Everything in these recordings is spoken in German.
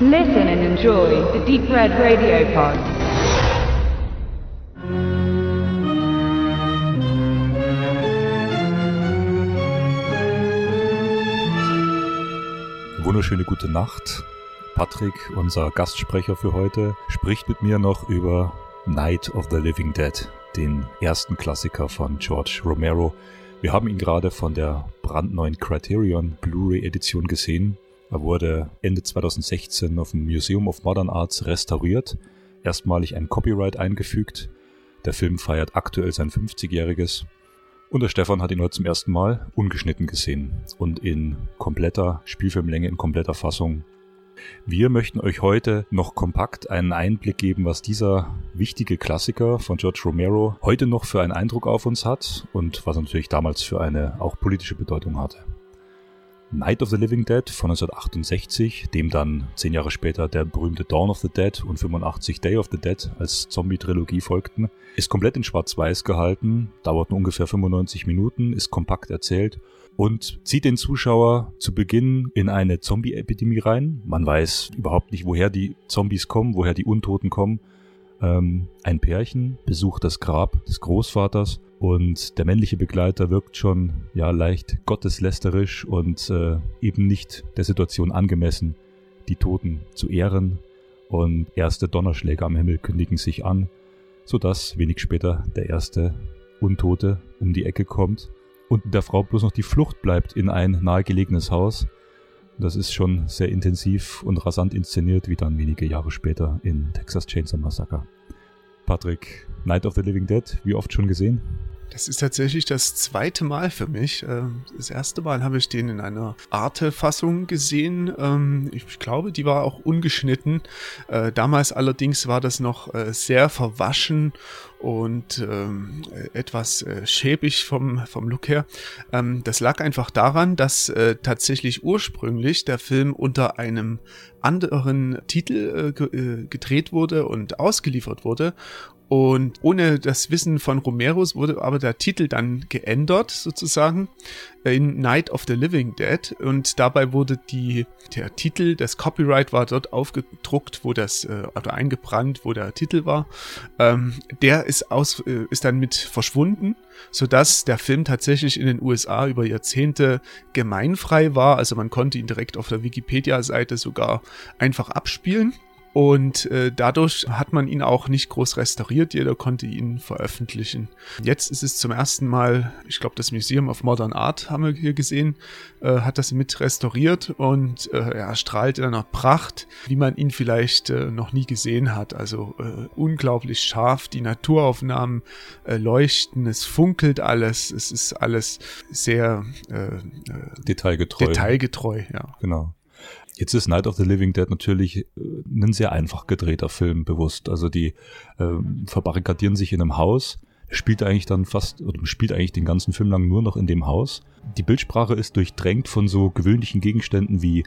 Listen and enjoy the Deep Red Radio Pod. Wunderschöne gute Nacht. Patrick, unser Gastsprecher für heute, spricht mit mir noch über Night of the Living Dead, den ersten Klassiker von George Romero. Wir haben ihn gerade von der brandneuen Criterion Blu-ray Edition gesehen er wurde Ende 2016 auf dem Museum of Modern Arts restauriert, erstmalig ein Copyright eingefügt. Der Film feiert aktuell sein 50-jähriges. Und der Stefan hat ihn heute zum ersten Mal ungeschnitten gesehen und in kompletter Spielfilmlänge, in kompletter Fassung. Wir möchten euch heute noch kompakt einen Einblick geben, was dieser wichtige Klassiker von George Romero heute noch für einen Eindruck auf uns hat und was er natürlich damals für eine auch politische Bedeutung hatte. Night of the Living Dead von 1968, dem dann zehn Jahre später der berühmte Dawn of the Dead und 85 Day of the Dead als Zombie-Trilogie folgten, ist komplett in Schwarz-Weiß gehalten, dauert nur ungefähr 95 Minuten, ist kompakt erzählt und zieht den Zuschauer zu Beginn in eine Zombie-Epidemie rein. Man weiß überhaupt nicht, woher die Zombies kommen, woher die Untoten kommen. Ähm, ein Pärchen besucht das Grab des Großvaters und der männliche Begleiter wirkt schon ja leicht gotteslästerisch und äh, eben nicht der Situation angemessen, die Toten zu ehren. Und erste Donnerschläge am Himmel kündigen sich an, sodass wenig später der erste Untote um die Ecke kommt und der Frau bloß noch die Flucht bleibt in ein nahegelegenes Haus. Das ist schon sehr intensiv und rasant inszeniert, wie dann wenige Jahre später in Texas Chainsaw Massacre. Patrick, Night of the Living Dead, wie oft schon gesehen? Das ist tatsächlich das zweite Mal für mich. Ähm, das erste Mal habe ich den in einer Arte-Fassung gesehen. Ähm, ich glaube, die war auch ungeschnitten. Äh, damals allerdings war das noch äh, sehr verwaschen und ähm, etwas äh, schäbig vom, vom Look her. das lag einfach daran, dass tatsächlich ursprünglich der Film unter einem anderen Titel gedreht wurde und ausgeliefert wurde und ohne das Wissen von Romeros wurde aber der Titel dann geändert, sozusagen, in Night of the Living Dead. Und dabei wurde die, der Titel, das Copyright war dort aufgedruckt, wo das, äh, oder eingebrannt, wo der Titel war. Ähm, der ist aus, äh, ist dann mit verschwunden, sodass der Film tatsächlich in den USA über Jahrzehnte gemeinfrei war. Also man konnte ihn direkt auf der Wikipedia-Seite sogar einfach abspielen. Und äh, dadurch hat man ihn auch nicht groß restauriert, jeder konnte ihn veröffentlichen. Jetzt ist es zum ersten Mal, ich glaube, das Museum of Modern Art haben wir hier gesehen, äh, hat das mit restauriert und äh, er strahlt in einer Pracht, wie man ihn vielleicht äh, noch nie gesehen hat. Also äh, unglaublich scharf, die Naturaufnahmen äh, leuchten, es funkelt alles, es ist alles sehr äh, äh detailgetreu. Detailgetreu, ja. Genau. Jetzt ist Night of the Living Dead natürlich äh, ein sehr einfach gedrehter Film, bewusst. Also die äh, verbarrikadieren sich in einem Haus, spielt eigentlich dann fast, oder spielt eigentlich den ganzen Film lang nur noch in dem Haus. Die Bildsprache ist durchdrängt von so gewöhnlichen Gegenständen wie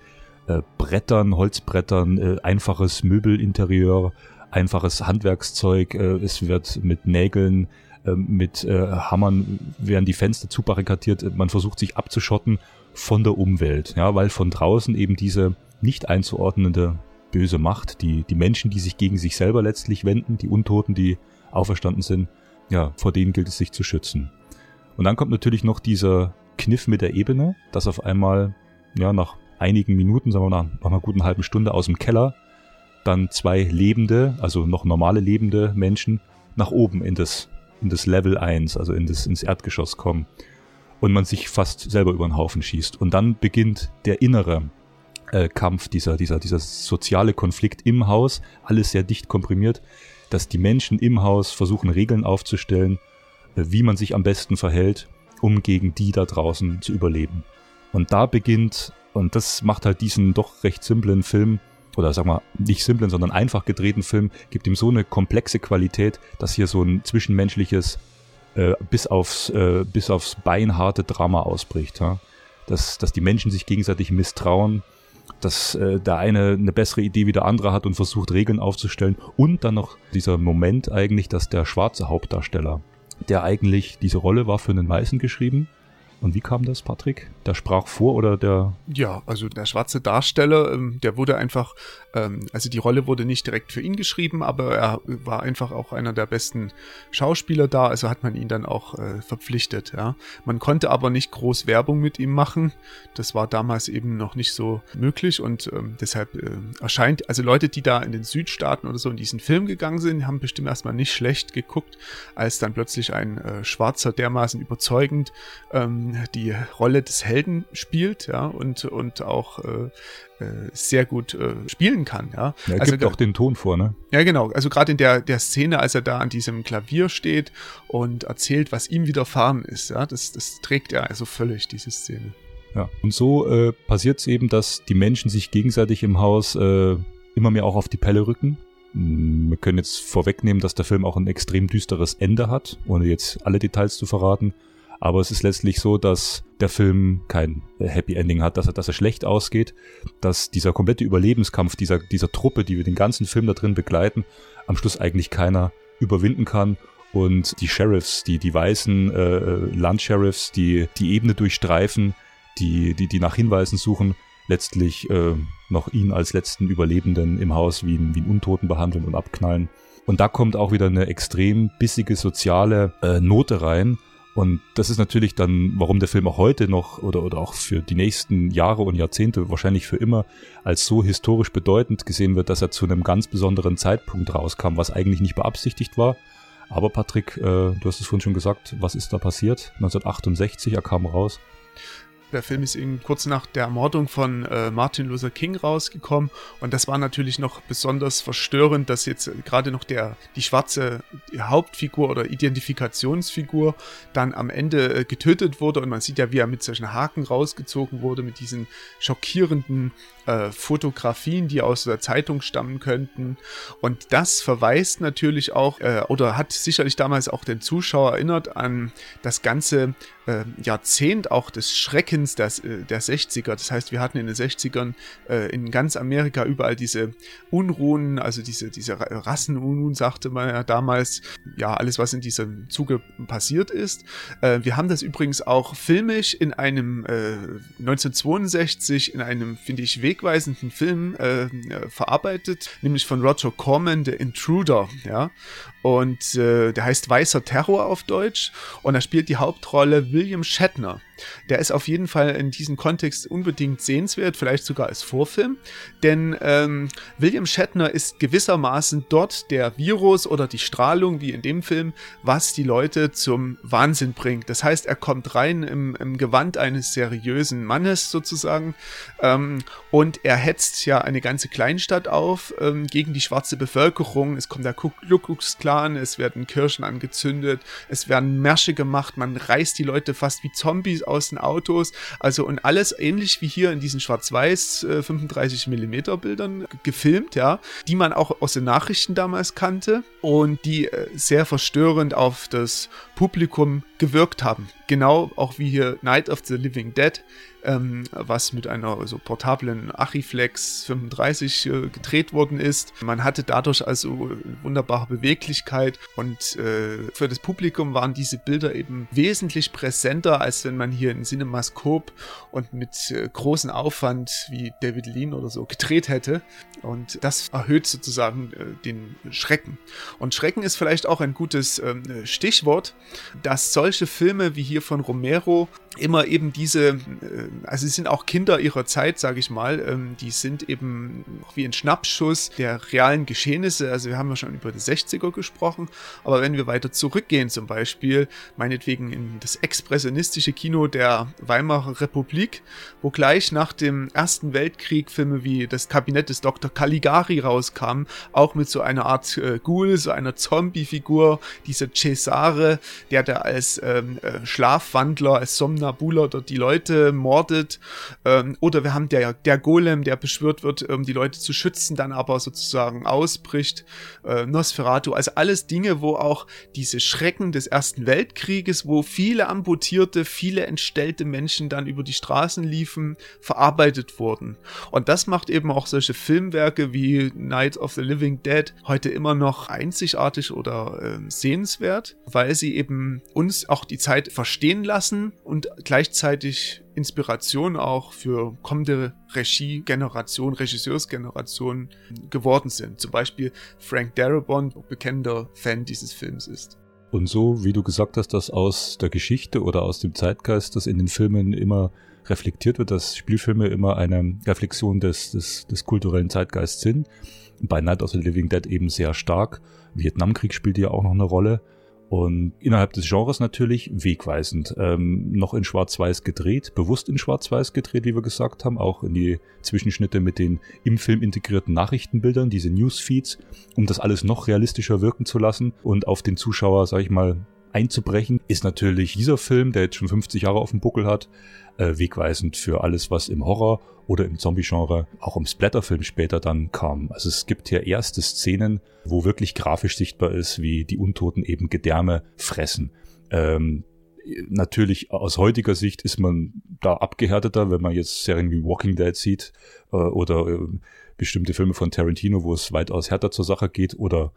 äh, Brettern, Holzbrettern, äh, einfaches Möbelinterieur, einfaches Handwerkszeug. Äh, es wird mit Nägeln, mit äh, Hammern werden die Fenster zubarrikadiert. Man versucht sich abzuschotten von der Umwelt, ja, weil von draußen eben diese nicht einzuordnende böse Macht, die, die Menschen, die sich gegen sich selber letztlich wenden, die Untoten, die auferstanden sind, ja, vor denen gilt es sich zu schützen. Und dann kommt natürlich noch dieser Kniff mit der Ebene, dass auf einmal, ja, nach einigen Minuten, sagen wir nach, nach einer guten halben Stunde aus dem Keller, dann zwei lebende, also noch normale lebende Menschen nach oben in das, in das Level 1, also in das, ins Erdgeschoss kommen und man sich fast selber über den Haufen schießt. Und dann beginnt der innere äh, Kampf, dieser, dieser, dieser soziale Konflikt im Haus, alles sehr dicht komprimiert, dass die Menschen im Haus versuchen, Regeln aufzustellen, äh, wie man sich am besten verhält, um gegen die da draußen zu überleben. Und da beginnt, und das macht halt diesen doch recht simplen Film, oder sag mal, nicht simplen, sondern einfach gedrehten Film, gibt ihm so eine komplexe Qualität, dass hier so ein zwischenmenschliches äh, bis aufs äh, bis aufs beinharte Drama ausbricht. Ja? Dass, dass die Menschen sich gegenseitig misstrauen, dass äh, der eine eine bessere Idee wie der andere hat und versucht Regeln aufzustellen und dann noch dieser Moment eigentlich, dass der schwarze Hauptdarsteller, der eigentlich diese Rolle war für einen Weißen geschrieben, Und wie kam das, Patrick? Der sprach vor oder der? Ja, also der schwarze Darsteller, ähm, der wurde einfach, ähm, also die Rolle wurde nicht direkt für ihn geschrieben, aber er war einfach auch einer der besten Schauspieler da, also hat man ihn dann auch äh, verpflichtet. Ja, man konnte aber nicht groß Werbung mit ihm machen. Das war damals eben noch nicht so möglich und ähm, deshalb äh, erscheint, also Leute, die da in den Südstaaten oder so in diesen Film gegangen sind, haben bestimmt erstmal nicht schlecht geguckt, als dann plötzlich ein äh, Schwarzer dermaßen überzeugend die Rolle des Helden spielt, ja, und, und auch äh, äh, sehr gut äh, spielen kann, ja. ja er also, gibt auch den Ton vor, ne? Ja, genau. Also gerade in der, der Szene, als er da an diesem Klavier steht und erzählt, was ihm widerfahren ist, ja, das, das trägt er also völlig, diese Szene. Ja, und so äh, passiert es eben, dass die Menschen sich gegenseitig im Haus äh, immer mehr auch auf die Pelle rücken. Hm, wir können jetzt vorwegnehmen, dass der Film auch ein extrem düsteres Ende hat, ohne jetzt alle Details zu verraten. Aber es ist letztlich so, dass der Film kein Happy Ending hat, dass er, dass er schlecht ausgeht, dass dieser komplette Überlebenskampf dieser, dieser Truppe, die wir den ganzen Film da drin begleiten, am Schluss eigentlich keiner überwinden kann und die Sheriffs, die, die weißen äh, Landsheriffs, die die Ebene durchstreifen, die, die, die nach Hinweisen suchen, letztlich äh, noch ihn als letzten Überlebenden im Haus wie, wie einen Untoten behandeln und abknallen. Und da kommt auch wieder eine extrem bissige soziale äh, Note rein, und das ist natürlich dann, warum der Film auch heute noch oder, oder auch für die nächsten Jahre und Jahrzehnte, wahrscheinlich für immer, als so historisch bedeutend gesehen wird, dass er zu einem ganz besonderen Zeitpunkt rauskam, was eigentlich nicht beabsichtigt war. Aber Patrick, äh, du hast es vorhin schon gesagt, was ist da passiert? 1968, er kam raus. Der Film ist eben kurz nach der Ermordung von äh, Martin Luther King rausgekommen. Und das war natürlich noch besonders verstörend, dass jetzt gerade noch der die schwarze Hauptfigur oder Identifikationsfigur dann am Ende äh, getötet wurde. Und man sieht ja, wie er mit solchen Haken rausgezogen wurde mit diesen schockierenden äh, Fotografien, die aus der Zeitung stammen könnten. Und das verweist natürlich auch äh, oder hat sicherlich damals auch den Zuschauer erinnert an das ganze äh, Jahrzehnt auch des Schreckens der, äh, der 60er. Das heißt, wir hatten in den 60ern äh, in ganz Amerika überall diese Unruhen, also diese, diese Rassenunruhen, sagte man ja damals. Ja, alles, was in diesem Zuge passiert ist. Äh, wir haben das übrigens auch filmisch in einem 1962 äh, in einem, finde ich, wegweisenden Film äh, verarbeitet, nämlich von Roger Corman, The Intruder, ja. Und äh, der heißt Weißer Terror auf Deutsch. Und da spielt die Hauptrolle William Shatner. Der ist auf jeden Fall in diesem Kontext unbedingt sehenswert, vielleicht sogar als Vorfilm, denn ähm, William Shatner ist gewissermaßen dort der Virus oder die Strahlung, wie in dem Film, was die Leute zum Wahnsinn bringt. Das heißt, er kommt rein im, im Gewand eines seriösen Mannes sozusagen ähm, und er hetzt ja eine ganze Kleinstadt auf ähm, gegen die schwarze Bevölkerung. Es kommt der Ku Klux es werden Kirchen angezündet, es werden Märsche gemacht, man reißt die Leute fast wie Zombies aus den Autos. Also und alles ähnlich wie hier in diesen schwarz-weiß äh, 35 mm Bildern gefilmt, ja, die man auch aus den Nachrichten damals kannte und die äh, sehr verstörend auf das Publikum gewirkt haben. Genau auch wie hier Night of the Living Dead ähm, was mit einer so portablen Achiflex 35 äh, gedreht worden ist. Man hatte dadurch also wunderbare Beweglichkeit und äh, für das Publikum waren diese Bilder eben wesentlich präsenter, als wenn man hier in Cinemascope und mit äh, großem Aufwand wie David Lean oder so gedreht hätte. Und das erhöht sozusagen äh, den Schrecken. Und Schrecken ist vielleicht auch ein gutes ähm, Stichwort, dass solche Filme wie hier von Romero immer eben diese, äh, also sie sind auch Kinder ihrer Zeit, sage ich mal, ähm, die sind eben wie ein Schnappschuss der realen Geschehnisse, also wir haben ja schon über die 60er gesprochen, aber wenn wir weiter zurückgehen zum Beispiel, meinetwegen in das expressionistische Kino der Weimarer Republik, wo gleich nach dem Ersten Weltkrieg Filme wie das Kabinett des Dr. Caligari rauskamen, auch mit so einer Art äh, Ghoul, so einer Zombie-Figur, dieser Cesare, der da als ähm, äh, Schlafwandler, als Somna Nabula dort die Leute mordet. Ähm, oder wir haben der, der Golem, der beschwört wird, um die Leute zu schützen, dann aber sozusagen ausbricht. Äh, Nosferatu, also alles Dinge, wo auch diese Schrecken des Ersten Weltkrieges, wo viele Amputierte, viele entstellte Menschen dann über die Straßen liefen, verarbeitet wurden. Und das macht eben auch solche Filmwerke wie Night of the Living Dead heute immer noch einzigartig oder äh, sehenswert, weil sie eben uns auch die Zeit verstehen lassen und gleichzeitig Inspiration auch für kommende Regie-Generation, Regisseursgeneration geworden sind. Zum Beispiel Frank Darabont, bekennender Fan dieses Films ist. Und so, wie du gesagt hast, dass aus der Geschichte oder aus dem Zeitgeist, das in den Filmen immer reflektiert wird, dass Spielfilme immer eine Reflexion des, des, des kulturellen Zeitgeists sind. Bei Night of the Living Dead eben sehr stark. Vietnamkrieg spielt ja auch noch eine Rolle. Und innerhalb des Genres natürlich wegweisend. Ähm, noch in Schwarz-Weiß gedreht, bewusst in Schwarz-Weiß gedreht, wie wir gesagt haben, auch in die Zwischenschnitte mit den im Film integrierten Nachrichtenbildern, diese Newsfeeds, um das alles noch realistischer wirken zu lassen und auf den Zuschauer, sag ich mal, einzubrechen, ist natürlich dieser Film, der jetzt schon 50 Jahre auf dem Buckel hat, äh, wegweisend für alles, was im Horror oder im Zombie-Genre, auch im Splatterfilm später dann kam. Also es gibt hier erste Szenen, wo wirklich grafisch sichtbar ist, wie die Untoten eben Gedärme fressen. Ähm, natürlich aus heutiger Sicht ist man da abgehärteter, wenn man jetzt Serien wie Walking Dead sieht äh, oder äh, bestimmte Filme von Tarantino, wo es weitaus härter zur Sache geht oder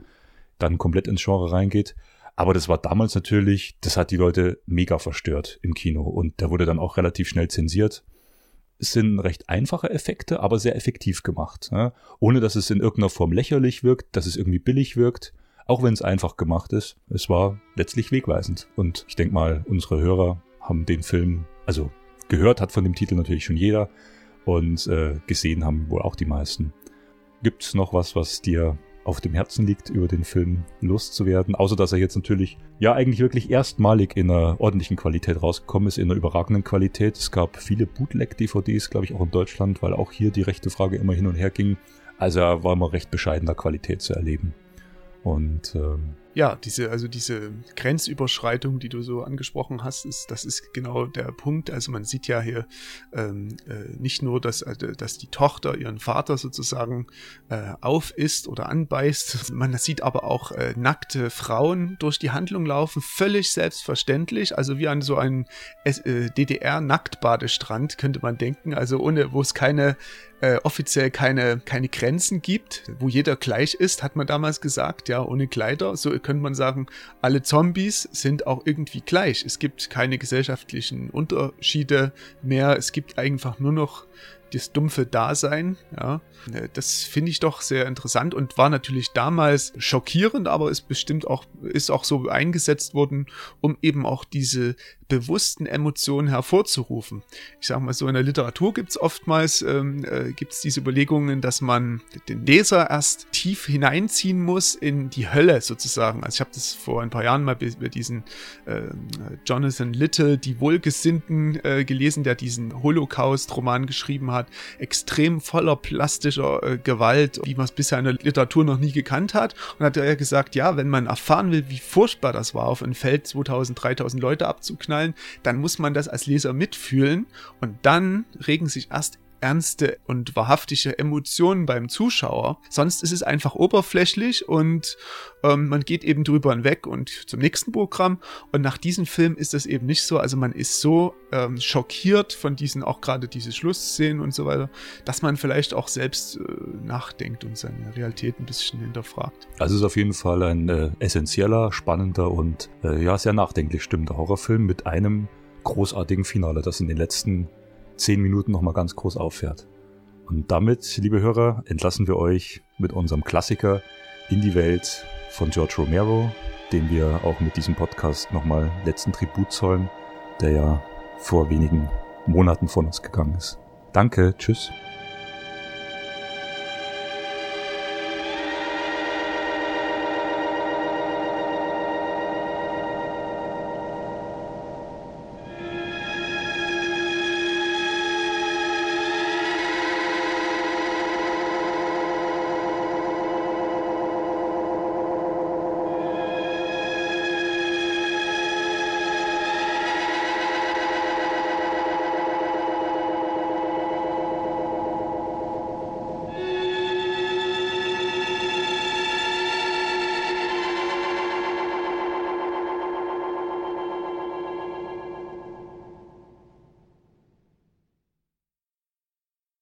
dann komplett ins Genre reingeht. Aber das war damals natürlich, das hat die Leute mega verstört im Kino und da wurde dann auch relativ schnell zensiert. Es sind recht einfache Effekte, aber sehr effektiv gemacht. Ne? Ohne dass es in irgendeiner Form lächerlich wirkt, dass es irgendwie billig wirkt, auch wenn es einfach gemacht ist. Es war letztlich wegweisend. Und ich denke mal, unsere Hörer haben den Film, also gehört hat von dem Titel natürlich schon jeder und äh, gesehen haben wohl auch die meisten. Gibt's noch was, was dir auf dem Herzen liegt, über den Film loszuwerden. Außer dass er jetzt natürlich ja eigentlich wirklich erstmalig in einer ordentlichen Qualität rausgekommen ist, in einer überragenden Qualität. Es gab viele Bootleg-DVDs, glaube ich, auch in Deutschland, weil auch hier die rechte Frage immer hin und her ging. Also war immer recht bescheidener Qualität zu erleben. Und ähm, ja, diese, also diese Grenzüberschreitung, die du so angesprochen hast, ist, das ist genau der Punkt. Also man sieht ja hier ähm, äh, nicht nur, dass, äh, dass die Tochter ihren Vater sozusagen äh, aufisst oder anbeißt, man sieht aber auch äh, nackte Frauen durch die Handlung laufen, völlig selbstverständlich, also wie an so einem äh, DDR-Nacktbadestrand könnte man denken, also ohne, wo es keine äh, offiziell keine, keine Grenzen gibt, wo jeder gleich ist, hat man damals gesagt, ja, ohne Kleider. So könnte man sagen, alle Zombies sind auch irgendwie gleich. Es gibt keine gesellschaftlichen Unterschiede mehr. Es gibt einfach nur noch das dumpfe Dasein, ja, äh, das finde ich doch sehr interessant und war natürlich damals schockierend, aber ist bestimmt auch, ist auch so eingesetzt worden, um eben auch diese bewussten Emotionen hervorzurufen. Ich sage mal so, in der Literatur gibt es oftmals ähm, äh, gibt's diese Überlegungen, dass man den Leser erst tief hineinziehen muss in die Hölle sozusagen. Also ich habe das vor ein paar Jahren mal über diesen äh, Jonathan Little, die Wohlgesinnten, äh, gelesen, der diesen Holocaust-Roman geschrieben hat. Extrem voller plastischer äh, Gewalt, wie man es bisher in der Literatur noch nie gekannt hat. Und hat er gesagt, ja, wenn man erfahren will, wie furchtbar das war, auf ein Feld 2000, 3000 Leute abzuknallen, knallen, dann muss man das als Leser mitfühlen und dann regen sich erst ernste und wahrhaftige Emotionen beim Zuschauer. Sonst ist es einfach oberflächlich und ähm, man geht eben drüber hinweg und zum nächsten Programm. Und nach diesem Film ist das eben nicht so. Also man ist so ähm, schockiert von diesen, auch gerade diese Schlussszenen und so weiter, dass man vielleicht auch selbst äh, nachdenkt und seine Realität ein bisschen hinterfragt. Also es ist auf jeden Fall ein äh, essentieller, spannender und äh, ja, sehr nachdenklich stimmender Horrorfilm mit einem großartigen Finale, das in den letzten zehn Minuten nochmal ganz groß auffährt. Und damit, liebe Hörer, entlassen wir euch mit unserem Klassiker in die Welt von George Romero, den wir auch mit diesem Podcast nochmal letzten Tribut zollen, der ja vor wenigen Monaten von uns gegangen ist. Danke, tschüss.